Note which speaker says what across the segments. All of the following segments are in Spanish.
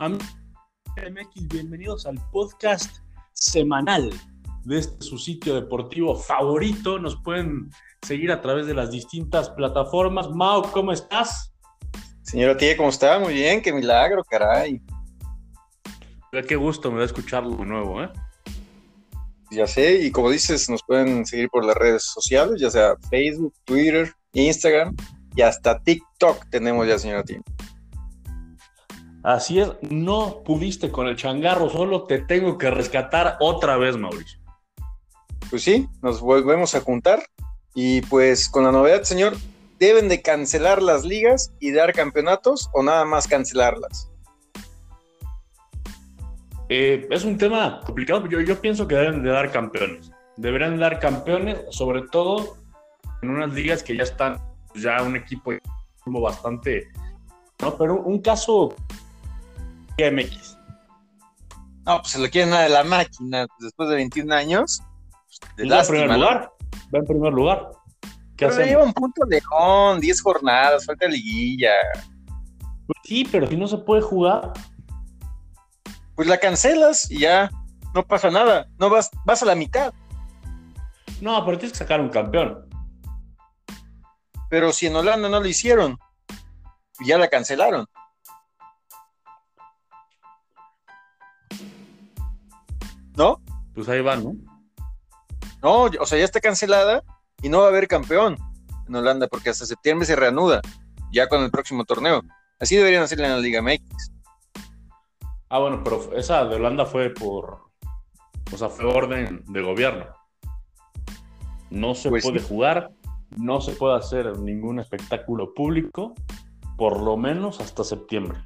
Speaker 1: Amigos MX, bienvenidos al podcast semanal de este su sitio deportivo favorito. Nos pueden seguir a través de las distintas plataformas. Mao, ¿cómo estás?
Speaker 2: Señora Tía, ¿cómo está? Muy bien, qué milagro, caray.
Speaker 1: Qué gusto me da escucharlo de nuevo, ¿eh?
Speaker 2: Ya sé, y como dices, nos pueden seguir por las redes sociales, ya sea Facebook, Twitter, Instagram y hasta TikTok tenemos ya, señora Tía.
Speaker 1: Así es, no pudiste con el changarro, solo te tengo que rescatar otra vez, Mauricio.
Speaker 2: Pues sí, nos volvemos a juntar y pues con la novedad, señor, ¿deben de cancelar las ligas y dar campeonatos o nada más cancelarlas?
Speaker 1: Eh, es un tema complicado, yo, yo pienso que deben de dar campeones. Deberían dar campeones, sobre todo en unas ligas que ya están, ya un equipo bastante... ¿no? Pero un caso MX.
Speaker 2: No, pues se lo quieren de la máquina después de 21 años.
Speaker 1: Pues, va en primer lugar. Va en primer lugar.
Speaker 2: ¿Qué pero lleva un punto León, 10 jornadas, falta liguilla.
Speaker 1: Pues sí, pero si no se puede jugar.
Speaker 2: Pues la cancelas y ya no pasa nada. No vas, vas a la mitad.
Speaker 1: No, pero tienes que sacar un campeón.
Speaker 2: Pero si en Holanda no lo hicieron, ya la cancelaron.
Speaker 1: Pues ahí va, ¿no?
Speaker 2: No, o sea, ya está cancelada y no va a haber campeón en Holanda porque hasta septiembre se reanuda, ya con el próximo torneo. Así deberían hacerle en la Liga MX.
Speaker 1: Ah, bueno, pero esa de Holanda fue por, o sea, fue orden de gobierno. No se pues puede jugar, no se puede hacer ningún espectáculo público, por lo menos hasta septiembre.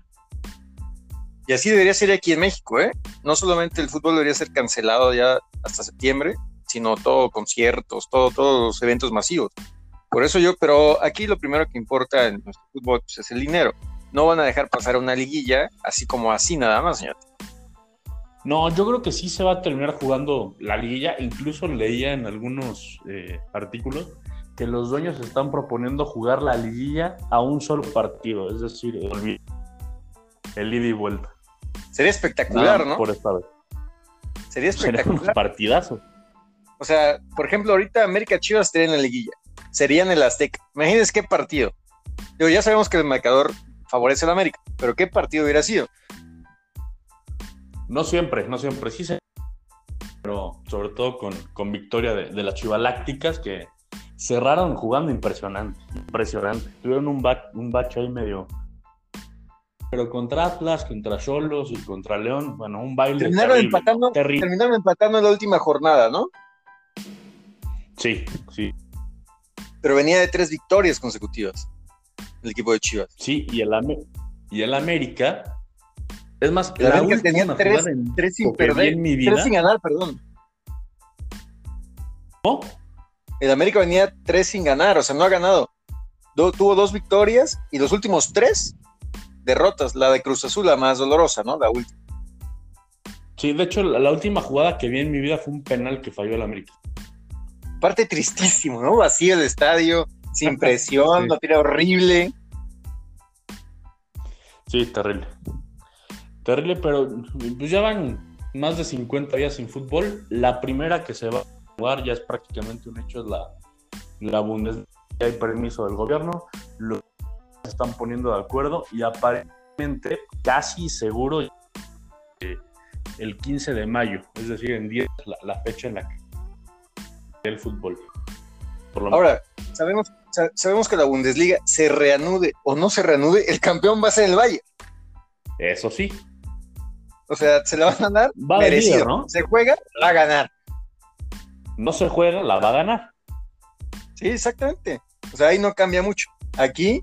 Speaker 2: Y así debería ser aquí en México, ¿eh? No solamente el fútbol debería ser cancelado ya hasta septiembre, sino todo conciertos, todo, todos los eventos masivos. Por eso yo, pero aquí lo primero que importa en nuestro fútbol pues, es el dinero. No van a dejar pasar una liguilla así como así nada más, señor.
Speaker 1: No, yo creo que sí se va a terminar jugando la liguilla. Incluso leía en algunos eh, artículos que los dueños están proponiendo jugar la liguilla a un solo partido, es decir, el, el ida y vuelta.
Speaker 2: Sería espectacular, ¿no?
Speaker 1: Por esta vez.
Speaker 2: Sería espectacular.
Speaker 1: Sería un partidazo.
Speaker 2: O sea, por ejemplo, ahorita América Chivas estaría en la liguilla. Sería en el Azteca. Imagínense qué partido. Digo, ya sabemos que el marcador favorece al América, pero ¿qué partido hubiera sido?
Speaker 1: No siempre, no siempre. Sí, se... pero sobre todo con, victoria de, las Chivalácticas que cerraron jugando impresionante. Impresionante. Tuvieron un, un bache ahí medio, pero contra Atlas, contra Cholos y contra León, bueno, un baile.
Speaker 2: Terminaron, empatando, terminaron empatando en la última jornada, ¿no?
Speaker 1: Sí, sí.
Speaker 2: Pero venía de tres victorias consecutivas el equipo de Chivas.
Speaker 1: Sí, y el, y el América. Es más,
Speaker 2: la, América tenía tres, tres sin perder, mi vida, tres sin ganar, perdón.
Speaker 1: ¿Cómo?
Speaker 2: El América venía tres sin ganar, o sea, no ha ganado. tuvo dos victorias y los últimos tres derrotas, la de Cruz Azul, la más dolorosa, ¿no? La última.
Speaker 1: Sí, de hecho, la, última jugada que vi en mi vida fue un penal que falló el América.
Speaker 2: Parte tristísimo, ¿no? Vacío el estadio, sin presión, sí. tira horrible.
Speaker 1: Sí, terrible. Terrible, pero pues ya van más de 50 días sin fútbol. La primera que se va a jugar ya es prácticamente un hecho, es la, la Bundesliga. Hay permiso del gobierno. Se están poniendo de acuerdo y aparentemente casi seguro el 15 de mayo, es decir, en 10 la, fecha en la que el fútbol.
Speaker 2: Ahora, sabemos, sabemos que la Bundesliga se reanude o no se reanude, el campeón va a ser el Valle.
Speaker 1: Eso sí.
Speaker 2: O sea, se la van a ganar va merecido. ¿no? Se juega, va a ganar.
Speaker 1: No se juega, la va a ganar.
Speaker 2: Sí, exactamente. O sea, ahí no cambia mucho. Aquí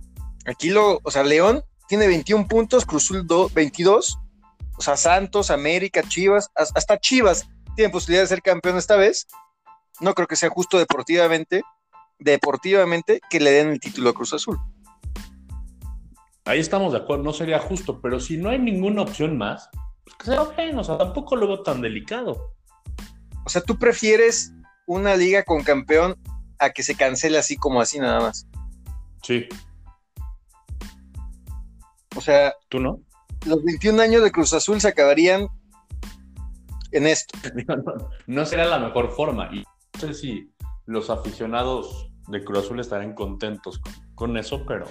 Speaker 2: Aquí lo, o sea, León tiene 21 puntos, Cruzul 22, o sea, Santos, América, Chivas, hasta Chivas tienen posibilidad de ser campeón esta vez. No creo que sea justo deportivamente, deportivamente que le den el título a Cruz Azul.
Speaker 1: Ahí estamos de acuerdo, no sería justo, pero si no hay ninguna opción más, pues que sea bueno, o sea, tampoco lo veo tan delicado.
Speaker 2: O sea, tú prefieres una liga con campeón a que se cancele así como así nada más.
Speaker 1: Sí.
Speaker 2: O sea.
Speaker 1: ¿Tú no?
Speaker 2: los 21 años de Cruz Azul se acabarían en esto.
Speaker 1: No, será la mejor forma. Y no sé si los aficionados de Cruz Azul estarán contentos con, eso, pero.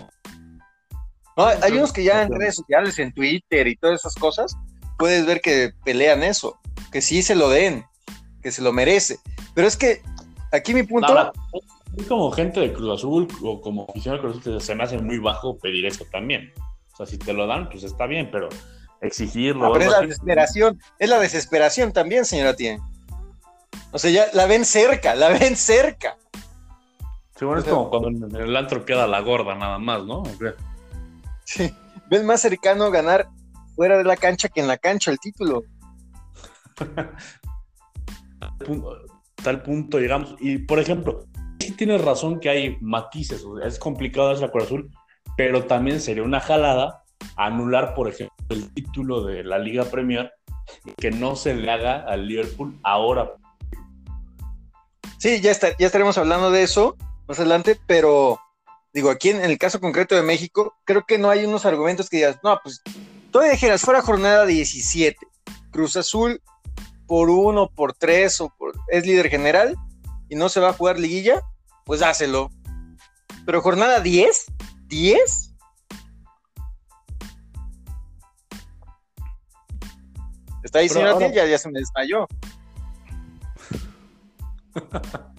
Speaker 2: hay unos que ya en redes sociales, en Twitter y todas esas cosas, puedes ver que pelean eso, que sí se lo den, que se lo merece. Pero es que aquí mi punto.
Speaker 1: como gente de Cruz Azul o como aficionado de Cruz Azul, se me hace muy bajo pedir eso también. O sea, si te lo dan, pues está bien, pero exigirlo.
Speaker 2: es la desesperación, es la desesperación también, señora Tien. O sea, ya la ven cerca, la ven cerca.
Speaker 1: Sí, bueno, es como cuando en el antro queda la gorda nada más, ¿no?
Speaker 2: Sí, ven más cercano ganar fuera de la cancha que en la cancha el título.
Speaker 1: Tal punto llegamos. Y por ejemplo, sí tienes razón que hay matices, es complicado hacer la Azul, pero también sería una jalada anular, por ejemplo, el título de la Liga Premier que no se le haga al Liverpool ahora.
Speaker 2: Sí, ya, está, ya estaremos hablando de eso más adelante, pero digo, aquí en, el caso concreto de México, creo que no hay unos argumentos que digas, no, pues todavía dijeras, fuera jornada 17, Cruz Azul por uno, por tres, o es líder general y no se va a jugar liguilla, pues hácelo. Pero jornada 10, 10, Está señora ahora... ya, se me desmayó.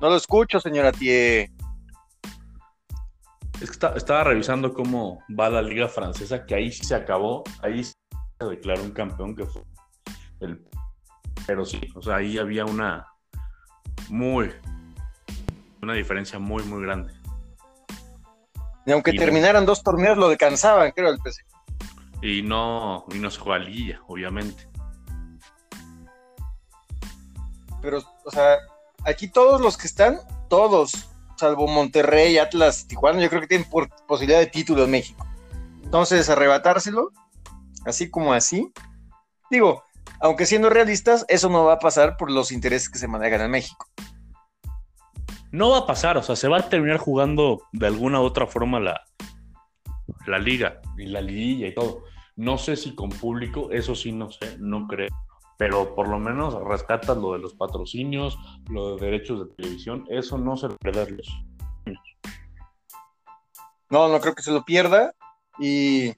Speaker 2: no lo escucho, señora Tie.
Speaker 1: Es que estaba revisando cómo va la liga francesa, que ahí sí se acabó, ahí se declaró un campeón que fue el... Pero sí, o sea, ahí había una muy, una diferencia muy, muy grande.
Speaker 2: Y aunque terminaran dos torneos, lo descansaban, creo, el PC.
Speaker 1: Y no, y no se juega liguilla, obviamente.
Speaker 2: Pero, o sea, aquí todos los que están, todos, salvo Monterrey, Atlas, Tijuana, yo creo que tienen posibilidad de título en México. Entonces, arrebatárselo, así como así. Digo, aunque siendo realistas, eso no va a pasar por los intereses que se manejan en México
Speaker 1: no va a pasar, o sea, se va a terminar jugando de alguna u otra forma la, la liga y la liguilla y todo. No sé si con público, eso sí no sé, no creo. Pero por lo menos rescatas lo de los patrocinios, lo de derechos de televisión, eso no se lo los
Speaker 2: No, no creo que se lo pierda. Y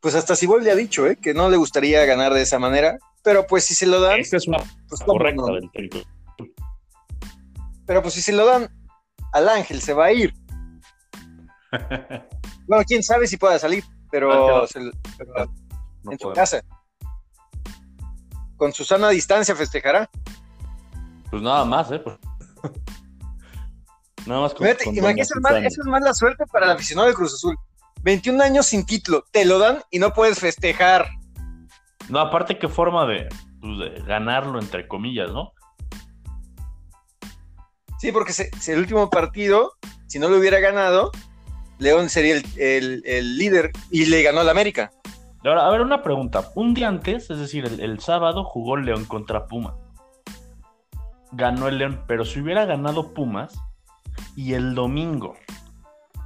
Speaker 2: pues hasta Sibol le ha dicho ¿eh? que no le gustaría ganar de esa manera. Pero pues si se lo dan.
Speaker 1: Esta es una pues, correcta del técnico.
Speaker 2: Pero pues si se lo dan al Ángel, se va a ir. bueno, quién sabe si pueda salir, pero, en su casa. Con Susana a distancia festejará.
Speaker 1: Pues nada más, ¿eh? Pues.
Speaker 2: nada más con, eso, es más, la suerte para el aficionado de Cruz Azul. 21 años sin título, te lo dan y no puedes festejar.
Speaker 1: No, aparte qué forma de, pues, de ganarlo, entre comillas, ¿no?
Speaker 2: Sí, porque si el último partido, si no lo hubiera ganado, León sería el, líder y le ganó al América.
Speaker 1: Ahora, a ver, una pregunta. Un día antes, es decir, el, sábado jugó León contra Puma. Ganó el León, pero si hubiera ganado Pumas y el domingo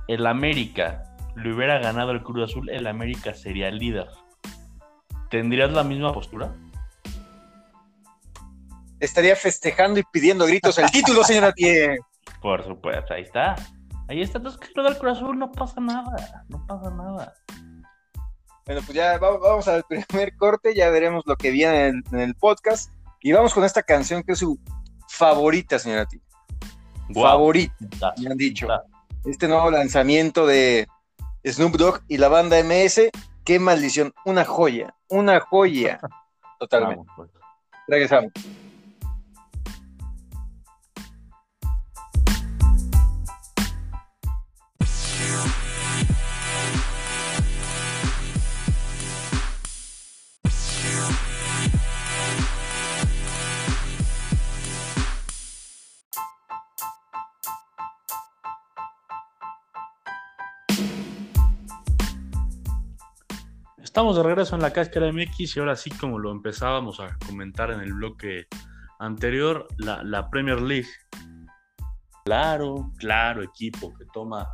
Speaker 1: el América le hubiera ganado el Cruz Azul, el América sería el líder. ¿Tendrías la misma postura?
Speaker 2: Estaría festejando y pidiendo gritos el título, señora Tie.
Speaker 1: Por supuesto, ahí está. Ahí está, entonces que lo del Cruz Azul no pasa nada, no pasa nada.
Speaker 2: Bueno, pues ya vamos al primer corte, ya veremos lo que viene en, el podcast. Y vamos con esta canción que es su favorita, señora Tie. Favorita, me han dicho. Este nuevo lanzamiento de Snoop Dogg y la banda MS, qué maldición, una joya, una joya. Totalmente. Pues. Regresamos.
Speaker 1: Estamos de regreso en la cáscara MX y ahora sí, como lo empezábamos a comentar en el bloque anterior, la, Premier League. Claro, claro equipo que toma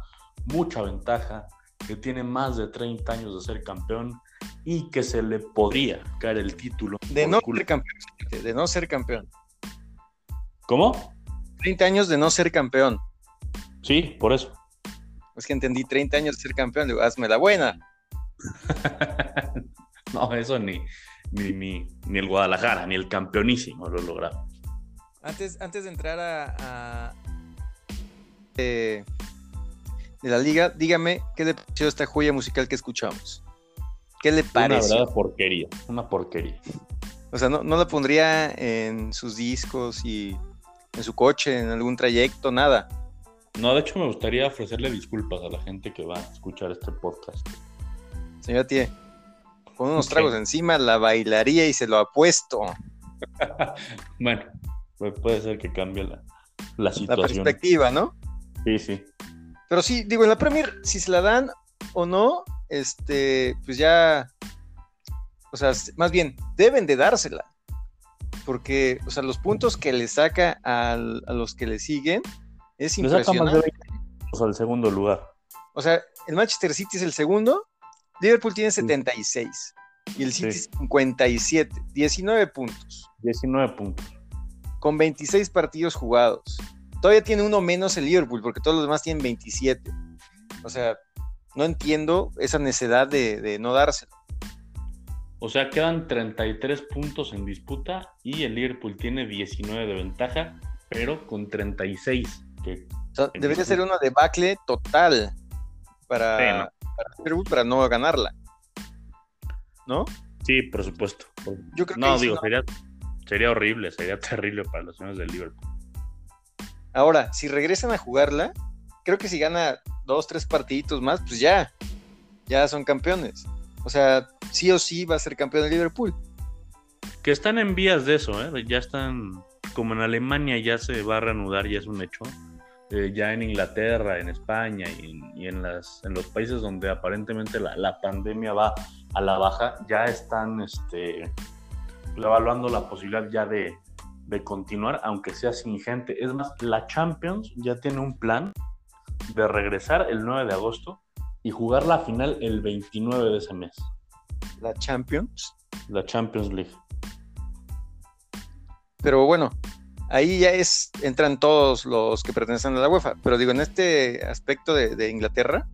Speaker 1: mucha ventaja, que tiene más de 30 años de ser campeón y que se le podría caer el título.
Speaker 2: De no ser campeón, de no ser campeón.
Speaker 1: ¿Cómo?
Speaker 2: 30 años de no ser campeón.
Speaker 1: Sí, por eso.
Speaker 2: Es que entendí 30 años de ser campeón, digo, hazme la buena.
Speaker 1: no, eso ni, ni, ni, el Guadalajara, ni el campeonísimo lo lograron.
Speaker 2: Antes, antes de entrar a, eh, de la liga, dígame qué le pareció esta joya musical que escuchamos. ¿Qué le parece?
Speaker 1: Una verdad porquería, una porquería.
Speaker 2: O sea, no, no la pondría en sus discos y en su coche, en algún trayecto, nada.
Speaker 1: No, de hecho me gustaría ofrecerle disculpas a la gente que va a escuchar este podcast.
Speaker 2: Señora Tie, con unos tragos encima la bailaría y se lo apuesto.
Speaker 1: bueno, pues puede ser que cambie la, la situación.
Speaker 2: La perspectiva, ¿no?
Speaker 1: Sí, sí.
Speaker 2: Pero sí, digo, en la Premier, si se la dan o no, este, pues ya, o sea, más bien, deben de dársela. Porque, o sea, los puntos que le saca a los que le siguen es impresionante.
Speaker 1: o sea, el segundo lugar.
Speaker 2: O sea, el Manchester City es el segundo, Liverpool tiene 76 y el City 57, 19 puntos.
Speaker 1: 19 puntos.
Speaker 2: Con 26 partidos jugados. Todavía tiene uno menos el Liverpool porque todos los demás tienen 27. O sea, no entiendo esa necesidad de, de no dárselo.
Speaker 1: O sea, quedan 33 puntos en disputa y el Liverpool tiene 19 de ventaja, pero con 36. Que
Speaker 2: debería ser una debacle total para, Liverpool para no ganarla. ¿No?
Speaker 1: Sí, por supuesto. Yo creo no, digo, Sería, sería horrible, sería terrible para los señores del Liverpool.
Speaker 2: Ahora, si regresan a jugarla, creo que si gana dos, tres partiditos más, pues ya, ya son campeones. O sea, sí o sí va a ser campeón de Liverpool.
Speaker 1: Que están en vías de eso, ¿eh? Ya están, como en Alemania ya se va a reanudar, ya es un hecho. Eh, ya en Inglaterra, en España y, en, las, en los países donde aparentemente la, pandemia va a la baja, ya están este, evaluando la posibilidad ya de, de continuar, aunque sea sin gente. Es más, la Champions ya tiene un plan de regresar el 9 de agosto y jugar la final el 29 de ese mes.
Speaker 2: ¿La Champions?
Speaker 1: La Champions League.
Speaker 2: Pero bueno, ahí ya es, entran todos los que pertenecen a la UEFA. Pero digo, en este aspecto de, Inglaterra,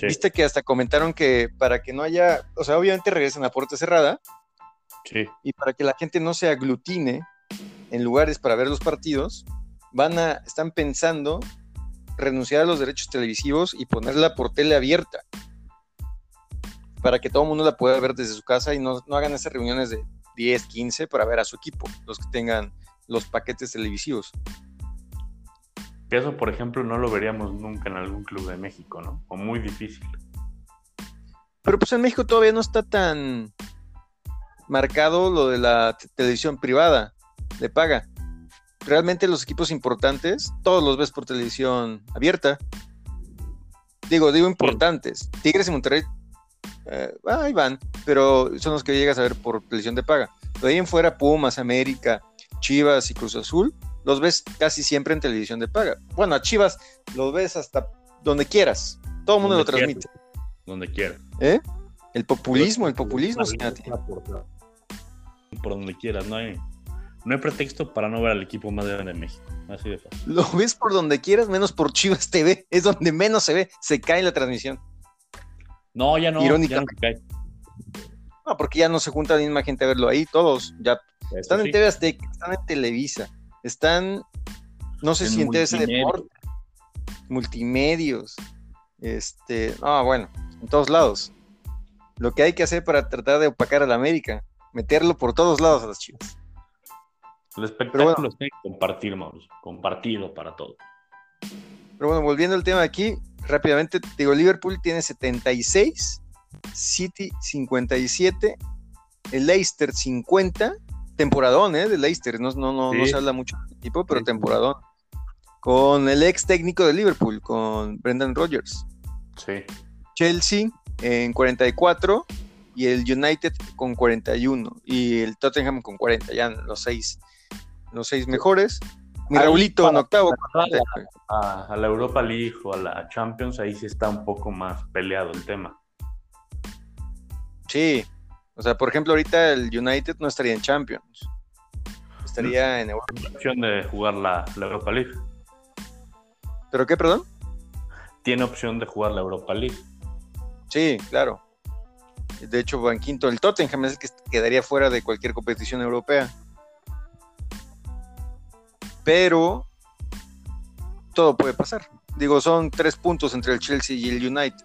Speaker 2: viste que hasta comentaron que para que no haya, o sea, obviamente regresan a puerta cerrada.
Speaker 1: Sí.
Speaker 2: Y para que la gente no se aglutine en lugares para ver los partidos, van a, están pensando renunciar a los derechos televisivos y ponerla por tele abierta para que todo el mundo la pueda ver desde su casa y no, hagan esas reuniones de 10, 15 para ver a su equipo, los que tengan los paquetes televisivos.
Speaker 1: Eso, por ejemplo, no lo veríamos nunca en algún club de México, ¿no? O muy difícil.
Speaker 2: Pero pues en México todavía no está tan marcado lo de la televisión privada, de paga realmente los equipos importantes, todos los ves por televisión abierta. Digo, digo importantes. Tigres y Monterrey, eh, ahí van, pero son los que llegas a ver por televisión de paga. De ahí en fuera, Pumas, América, Chivas y Cruz Azul, los ves casi siempre en televisión de paga. Bueno, a Chivas los ves hasta donde quieras. Todo el mundo lo transmite.
Speaker 1: donde quiera.
Speaker 2: ¿Eh? El populismo, el populismo,
Speaker 1: Por donde quieras, no hay no hay pretexto para no ver al equipo más grande de México. Así de fácil.
Speaker 2: Lo ves por donde quieras, menos por Chivas TV. Es donde menos se ve. Se cae la transmisión.
Speaker 1: No, ya no.
Speaker 2: Irónica. Ya no se cae. No, porque ya no se junta la misma gente a verlo ahí. Todos ya están en TV Azteca, están en Televisa, están, no sé si en TV Deporte, multimedios. Este, no, bueno, en todos lados. Lo que hay que hacer para tratar de opacar a la América, meterlo por todos lados a las chivas.
Speaker 1: El espectáculo bueno, que compartir, compartido para todos.
Speaker 2: Pero bueno, volviendo al tema aquí, rápidamente, digo, Liverpool tiene 76, City 57, el Leicester 50, temporadón, ¿eh? De Leicester, no, no, no, se habla mucho del equipo, pero temporadón. Con el ex técnico de Liverpool, con Brendan Rodgers.
Speaker 1: Sí.
Speaker 2: Chelsea en 44 y el United con 41 y el Tottenham con 40, ya los seis los seis mejores. Mi Raulito en octavo.
Speaker 1: A, a, la Europa League o a la Champions, ahí sí está un poco más peleado el tema.
Speaker 2: Sí, o sea, por ejemplo, ahorita el United no estaría en Champions. Estaría en Europa.
Speaker 1: La opción de jugar la, Europa League.
Speaker 2: ¿Pero qué, perdón?
Speaker 1: Tiene opción de jugar la Europa League.
Speaker 2: Sí, claro. De hecho, va en quinto. El Tottenham es el que quedaría fuera de cualquier competición europea. Pero todo puede pasar. Digo, son tres puntos entre el Chelsea y el United.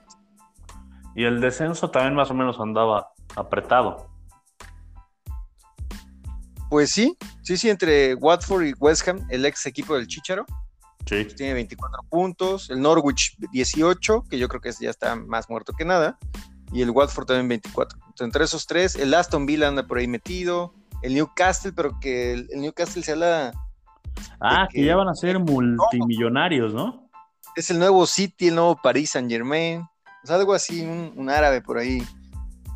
Speaker 1: Y el descenso también más o menos andaba apretado.
Speaker 2: Pues sí, sí, sí, entre Watford y West Ham, el ex equipo del Chicharo.
Speaker 1: Sí.
Speaker 2: tiene 24 puntos. El Norwich 18, que yo creo que ya está más muerto que nada. Y el Watford también 24. Entonces, entre esos tres, el Aston Villa anda por ahí metido. El Newcastle, pero que el, Newcastle se habla.
Speaker 1: Ah, que, ya van a ser multimillonarios, ¿no?
Speaker 2: Es el nuevo City, el nuevo Paris Saint Germain. O sea, algo así, un árabe por ahí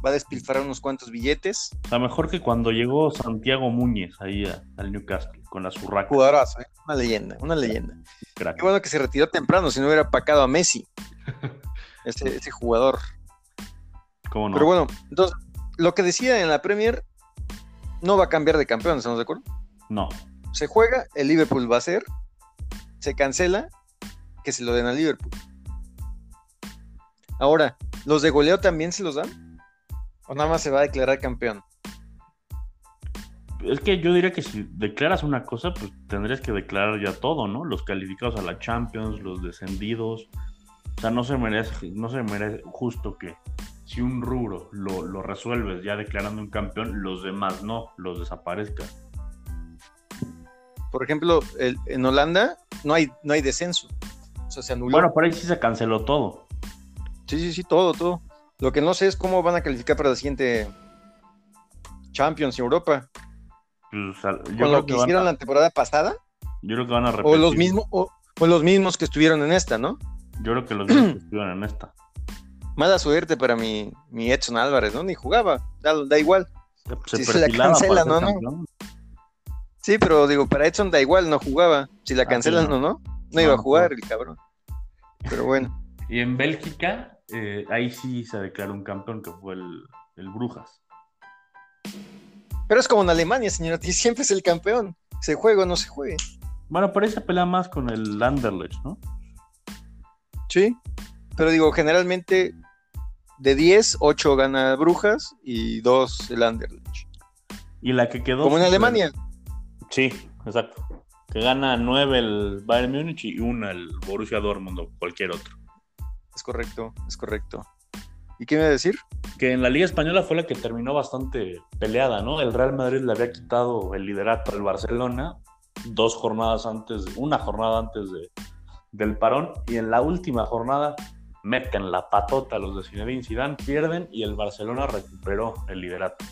Speaker 2: va a despilfarrar unos cuantos billetes.
Speaker 1: Sea, mejor que cuando llegó Santiago Muñez ahí al Newcastle con la Zurraca.
Speaker 2: Jugadorazo, ¿eh? una leyenda, una leyenda. Qué bueno que se retiró temprano, si no hubiera pacado a Messi. ese, jugador.
Speaker 1: ¿Cómo no?
Speaker 2: Pero bueno, entonces, lo que decía en la Premier no va a cambiar de campeón, ¿estamos de acuerdo?
Speaker 1: No.
Speaker 2: Se juega, el Liverpool va a ser, se cancela, que se lo den al Liverpool. Ahora, ¿los de goleo también se los dan? ¿O nada más se va a declarar campeón?
Speaker 1: Es que yo diría que si declaras una cosa, pues tendrías que declarar ya todo, ¿no? Los calificados a la Champions, los descendidos. O sea, no se merece, no se merece justo que si un rubro lo, resuelves ya declarando un campeón, los demás no, los desaparezcan.
Speaker 2: Por ejemplo, en Holanda no hay, no hay descenso. O sea, se anuló.
Speaker 1: Bueno, por ahí sí se canceló todo.
Speaker 2: Sí, sí, sí, todo, todo. Lo que no sé es cómo van a calificar para la siguiente Champions Europa. Pues, Con lo que, hicieron la temporada pasada.
Speaker 1: Yo creo que van a repetir.
Speaker 2: O los, mismos, o, los mismos que estuvieron en esta, ¿no?
Speaker 1: Yo creo que los mismos que estuvieron en esta.
Speaker 2: Mala suerte para mi, mi Edson Álvarez, ¿no? Ni jugaba, da, igual. si se la cancela, ¿no? no. Sí, pero digo, para Edson da igual, no jugaba. Si la cancelan o no, no, iba a jugar el cabrón. Pero bueno.
Speaker 1: Y en Bélgica, eh, ahí sí se declaró un campeón que fue el, Brujas.
Speaker 2: Pero es como en Alemania, señora, siempre es el campeón. Se juega o no se juegue.
Speaker 1: Bueno, parece ahí pelea más con el Anderlecht, ¿no?
Speaker 2: Sí, pero digo, generalmente de 10, 8 gana Brujas y 2 el Anderlecht.
Speaker 1: Y la que quedó.
Speaker 2: Como en Alemania.
Speaker 1: Sí, exacto. Que gana 9 el Bayern Múnich y 1 el Borussia Dortmund o cualquier otro.
Speaker 2: Es correcto, es correcto. ¿Y qué me iba a decir?
Speaker 1: Que en la Liga Española fue la que terminó bastante peleada, ¿no? El Real Madrid le había quitado el liderato al Barcelona dos jornadas antes, una jornada antes de, del parón, y en la última jornada meten la patota a los de Zinedine Zidane, pierden y el Barcelona recuperó el liderato.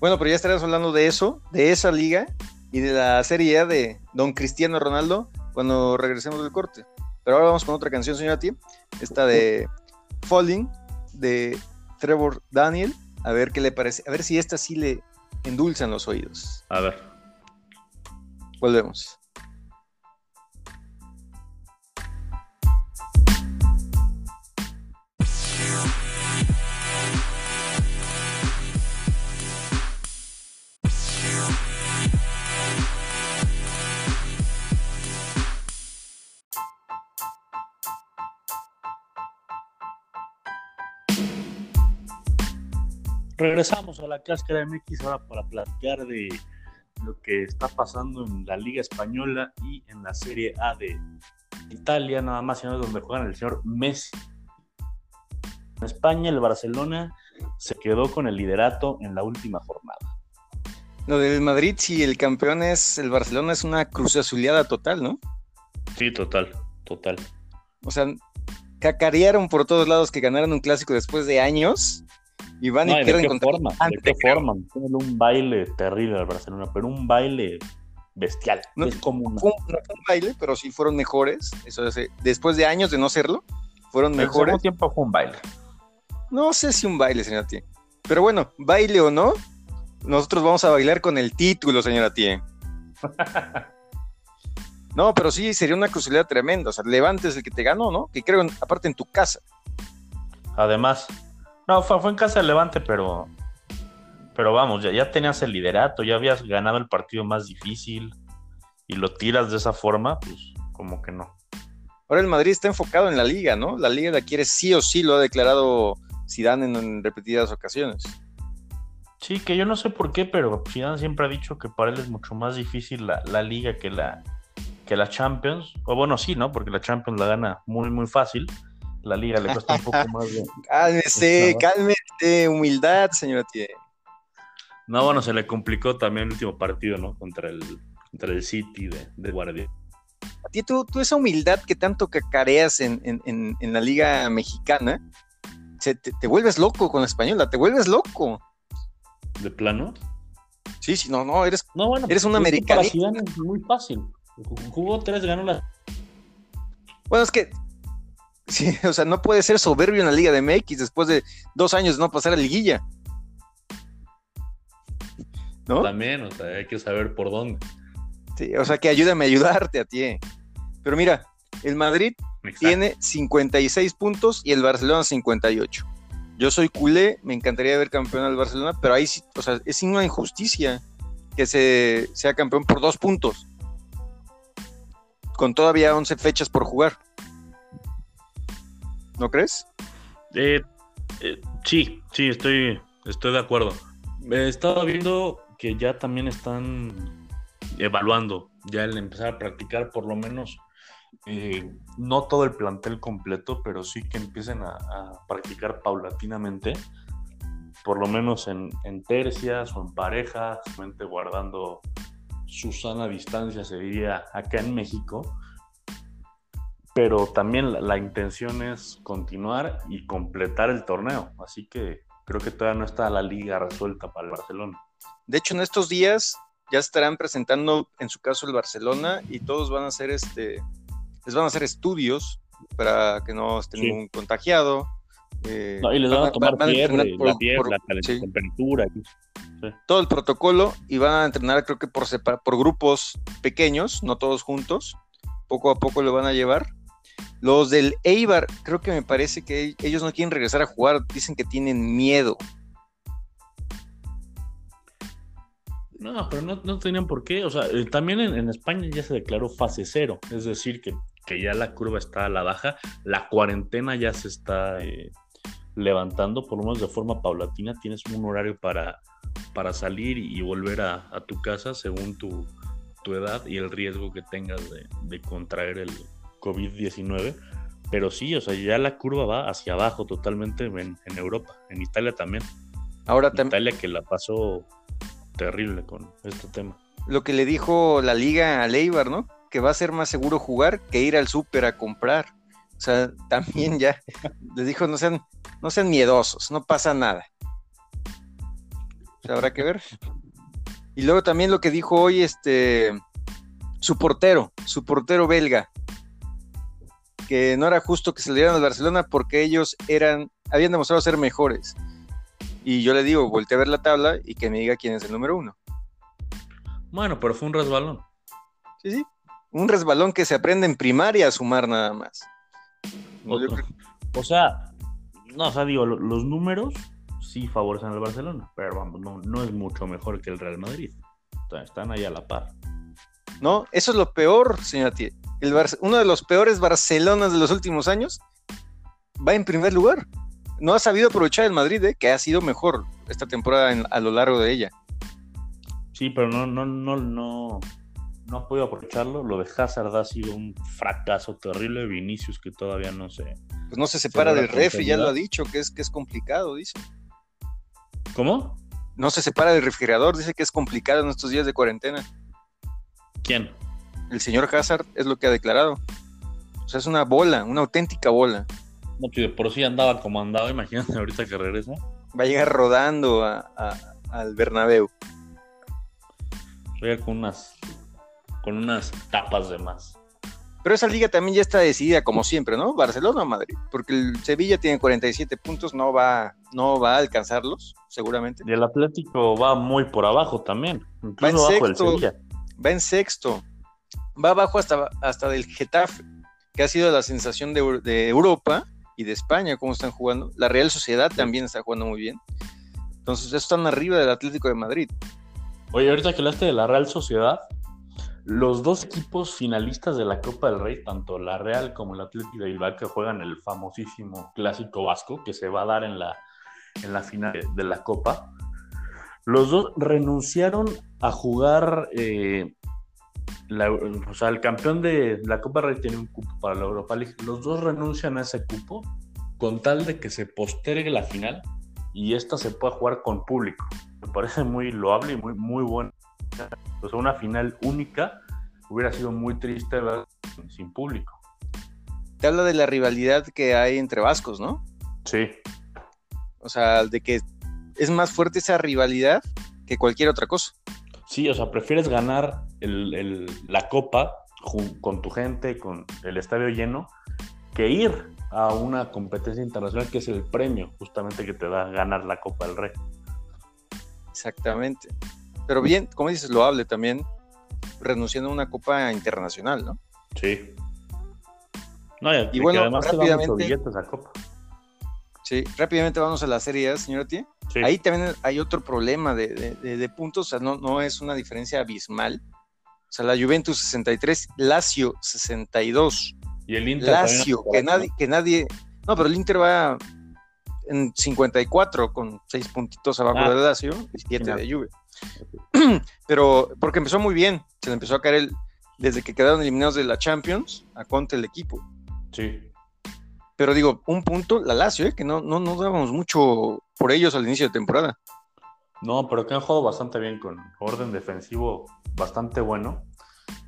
Speaker 2: Bueno, pero ya estaremos hablando de eso, de esa liga y de la Serie A de Don Cristiano Ronaldo cuando regresemos del corte. Pero ahora vamos con otra canción, señora T. Esta de Falling, de Trevor Daniel. A ver qué le parece. A ver si esta sí le endulzan los oídos.
Speaker 1: A ver.
Speaker 2: Volvemos.
Speaker 1: Regresamos a la cáscara MX ahora para platicar de lo que está pasando en la Liga Española y en la Serie A de Italia, nada más y nada donde juegan el señor Messi. En España, el Barcelona se quedó con el liderato en la última jornada.
Speaker 2: Lo del Madrid, si el campeón es el Barcelona, es una cruz azuleada total, ¿no?
Speaker 1: Sí, total, total.
Speaker 2: O sea, cacarearon por todos lados que ganaron un clásico después de años y van y
Speaker 1: pierden ¿de qué forma? ¿De qué forma? Tienen un baile terrible al Barcelona, pero un baile bestial. No, es como
Speaker 2: un, baile, pero sí fueron mejores. Eso después de años de no serlo, fueron mejores. ¿Cuánto
Speaker 1: tiempo fue un baile?
Speaker 2: No sé si un baile, señora Tie. Pero bueno, baile o no, nosotros vamos a bailar con el título, señora Tie. No, pero sí sería una crucialidad tremenda. O sea, Levante es el que te ganó, ¿no? Que creo, aparte en tu casa.
Speaker 1: Además, no, fue, fue en casa de Levante, pero, pero vamos, ya, ya tenías el liderato, ya habías ganado el partido más difícil y lo tiras de esa forma, pues como que no.
Speaker 2: Ahora el Madrid está enfocado en la liga, ¿no? La liga la quiere sí o sí, lo ha declarado Zidane en, en repetidas ocasiones.
Speaker 1: Sí, que yo no sé por qué, pero Zidane siempre ha dicho que para él es mucho más difícil la, la liga que la, que la Champions. O bueno, sí, ¿no? Porque la Champions la gana muy, muy fácil. La liga le cuesta un poco más de...
Speaker 2: Cálmese, cálmese, humildad, señora Tie.
Speaker 1: No, bueno, se le complicó también el último partido, ¿no? Contra el, contra el City de, de Guardia.
Speaker 2: A ti, tú, tú esa humildad que tanto cacareas en, en, en, en la liga mexicana, se, te, te, vuelves loco con la española, te vuelves loco.
Speaker 1: ¿De plano?
Speaker 2: Sí, sí, no, no, eres,
Speaker 1: no, bueno,
Speaker 2: eres un americano.
Speaker 1: Es muy fácil. Jugó tres, ganó la.
Speaker 2: Bueno, es que. Sí, o sea, no puede ser soberbio en la Liga de MX después de dos años de no pasar a liguilla.
Speaker 1: ¿No? También, o sea, hay que saber por dónde.
Speaker 2: Sí, o sea, que ayúdame a ayudarte a ti. Pero mira, el Madrid Exacto. tiene 56 puntos y el Barcelona 58. Yo soy culé, me encantaría ver campeón al Barcelona, pero ahí sí, o sea, es una injusticia que se sea campeón por dos puntos con todavía 11 fechas por jugar. ¿No crees?
Speaker 1: Eh, eh, sí, sí, estoy, estoy de acuerdo. He estado viendo que ya también están evaluando, ya el empezar a practicar por lo menos, eh, no todo el plantel completo, pero sí que empiecen a, practicar paulatinamente, por lo menos en, en tercias o en parejas, guardando su sana distancia, se diría acá en México. Pero también la, la, intención es continuar y completar el torneo. Así que creo que todavía no está la liga resuelta para el Barcelona.
Speaker 2: De hecho, en estos días ya estarán presentando, en su caso, el Barcelona y todos van a hacer este, les van a hacer estudios para que no esté sí. ningún contagiado.
Speaker 1: Eh, no, y les van, van a tomar van a fiebre, por, la, por, la sí. temperatura. Sí.
Speaker 2: Todo el protocolo y van a entrenar creo que por, por grupos pequeños, no todos juntos. Poco a poco lo van a llevar. Los del Eibar, creo que me parece que ellos no quieren regresar a jugar, dicen que tienen miedo.
Speaker 1: No, pero no, tenían por qué. O sea, eh, también en, España ya se declaró fase cero, es decir, que, que, ya la curva está a la baja, la cuarentena ya se está eh, levantando, por lo menos de forma paulatina. Tienes un horario para, para salir y volver a, tu casa según tu, tu, edad y el riesgo que tengas de contraer el COVID-19. Pero sí, o sea, ya la curva va hacia abajo totalmente en, en Europa, en Italia también.
Speaker 2: Ahora
Speaker 1: también. Italia que la pasó terrible con este tema.
Speaker 2: Lo que le dijo la liga a Leibar, ¿no? Que va a ser más seguro jugar que ir al súper a comprar. O sea, también ya les dijo, no sean, no sean miedosos, no pasa nada. O sea, habrá que ver. Y luego también lo que dijo hoy este su portero, su portero belga, que no era justo que se le dieran al Barcelona porque ellos eran, habían demostrado ser mejores. Y yo le digo, volteé a ver la tabla y que me diga quién es el número uno.
Speaker 1: Bueno, pero fue un resbalón.
Speaker 2: Sí, sí. Un resbalón que se aprende en primaria a sumar nada más.
Speaker 1: O, o sea, no, o sea, digo, los números sí favorecen al Barcelona, pero vamos, no, no es mucho mejor que el Real Madrid. O sea, están ahí a la par.
Speaker 2: No, eso es lo peor, señora Tie. El Bar uno de los peores Barcelonas de los últimos años va en primer lugar no ha sabido aprovechar el Madrid, ¿eh? que ha sido mejor esta temporada en, a lo largo de ella.
Speaker 1: Sí, pero no, no, no, no, no ha podido aprovecharlo. Lo de Hazard ha sido un fracaso terrible. Vinicius que todavía no se.
Speaker 2: Pues no se separa se del ref, ya lo ha dicho, que es, que es complicado, dice.
Speaker 1: ¿Cómo?
Speaker 2: No se separa del refrigerador, dice que es complicado en estos días de cuarentena.
Speaker 1: ¿Quién?
Speaker 2: El señor Hazard es lo que ha declarado. O sea, es una bola, una auténtica bola.
Speaker 1: No, que de por sí andaba como andaba, imagínate ahorita que regresa.
Speaker 2: Va a llegar rodando a, a, al Bernabéu.
Speaker 1: Llega con unas, con unas tapas de más.
Speaker 2: Pero esa liga también ya está decidida como siempre, ¿no? Barcelona o Madrid, porque el Sevilla tiene 47 puntos, no va, no va a alcanzarlos, seguramente.
Speaker 1: Y el Atlético va muy por abajo también,
Speaker 2: va en sexto, va en sexto. Va abajo hasta, hasta del Getafe, que ha sido la sensación de, de Europa y de España, cómo están jugando. La Real Sociedad también está jugando muy bien. Entonces, están arriba del Atlético de Madrid.
Speaker 1: Oye, ahorita que hablaste de la Real Sociedad, los dos equipos finalistas de la Copa del Rey, tanto la Real como el Atlético de Bilbao, que juegan el famosísimo clásico vasco, que se va a dar en la, en la final de la Copa, los dos renunciaron a jugar. Eh, o sea, el campeón de la Copa Rey tiene un cupo para la Europa League. Los dos renuncian a ese cupo con tal de que se postergue la final y esta se pueda jugar con público. Me parece muy loable y muy, muy bueno. O sea, una final única hubiera sido muy triste sin público.
Speaker 2: Te habla de la rivalidad que hay entre vascos, ¿no?
Speaker 1: Sí.
Speaker 2: O sea, de que es más fuerte esa rivalidad que cualquier otra cosa.
Speaker 1: Sí, o sea, prefieres ganar la copa con tu gente, con el estadio lleno, que ir a una competencia internacional que es el premio justamente que te da ganar la Copa del Rey.
Speaker 2: Exactamente. Pero bien, como dices, lo hable también, renunciando a una Copa internacional, ¿no?
Speaker 1: Sí. No, y, bueno, además rápidamente, te da Copa.
Speaker 2: Sí, rápidamente vamos a la Serie A, señor T. Ahí también hay otro problema de, puntos, o sea, no, no es una diferencia abismal. O sea, la Juventus 63, Lazio 62.
Speaker 1: Y el Inter.
Speaker 2: Lazio, que nadie, que nadie. No, pero el Inter va en 54 con 6 puntitos abajo ah, de Lazio y 7 de Juve. Pero porque empezó muy bien, se le empezó a caer el, desde que quedaron eliminados de la Champions a Conte el equipo.
Speaker 1: Sí.
Speaker 2: Pero digo, un punto, la Lazio, ¿eh? que no, no, no dábamos mucho por ellos al inicio de temporada.
Speaker 1: No, pero que han jugado bastante bien con orden defensivo bastante bueno.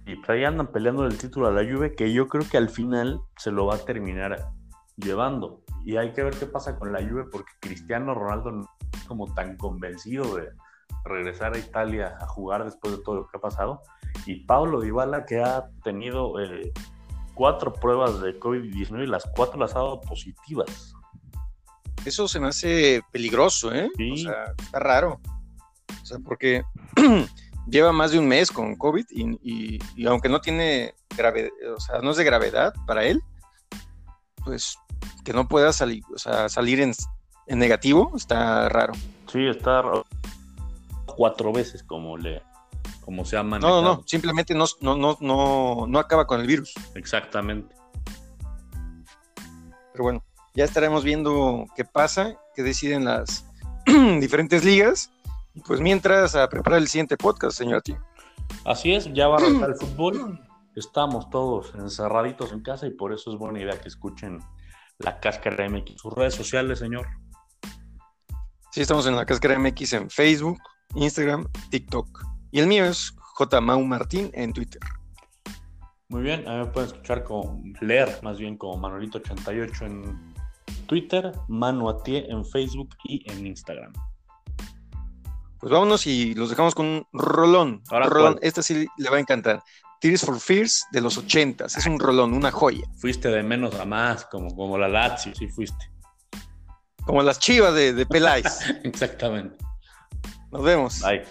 Speaker 1: Y pues ahí andan peleando el título a la Juve, que yo creo que al final se lo va a terminar llevando. Y hay que ver qué pasa con la Juve, porque Cristiano Ronaldo no es como tan convencido de regresar a Italia a jugar después de todo lo que ha pasado. Y Pablo Dybala, que ha tenido eh, cuatro pruebas de COVID-19 y las cuatro las ha dado positivas.
Speaker 2: Eso se me hace peligroso, ¿eh? O sea, está raro. O sea, porque lleva más de un mes con COVID y, aunque no tiene gravedad, o sea, no es de gravedad para él, pues que no pueda salir, o sea, salir en, negativo está raro.
Speaker 1: Sí, está raro. cuatro veces como le como se ha manejado.
Speaker 2: No, no, no, simplemente no, no, no, no, no acaba con el virus.
Speaker 1: Exactamente.
Speaker 2: Pero bueno, ya estaremos viendo qué pasa, qué deciden las diferentes ligas pues mientras, a preparar el siguiente podcast, señor T.
Speaker 1: Así es, ya va a arrancar el fútbol. Estamos todos encerraditos en casa y por eso es buena idea que escuchen la Cáscara MX. Sus redes sociales, señor.
Speaker 2: Sí, estamos en la Cáscara MX en Facebook, Instagram, TikTok. Y el mío es J. Mau Martín en Twitter.
Speaker 1: Muy bien, a mí me pueden escuchar con leer más bien como Manolito88 en Twitter, Manu en Facebook y en Instagram.
Speaker 2: Pues vámonos y los dejamos con un rolón. Ahora, rolón, este sí le va a encantar. Tears for Fears de los ochentas. Es un rolón, una joya.
Speaker 1: Fuiste de menos a más, como, como la Lazio, sí fuiste.
Speaker 2: Como las chivas de, de Peláez.
Speaker 1: Exactamente.
Speaker 2: Nos vemos.
Speaker 1: Bye.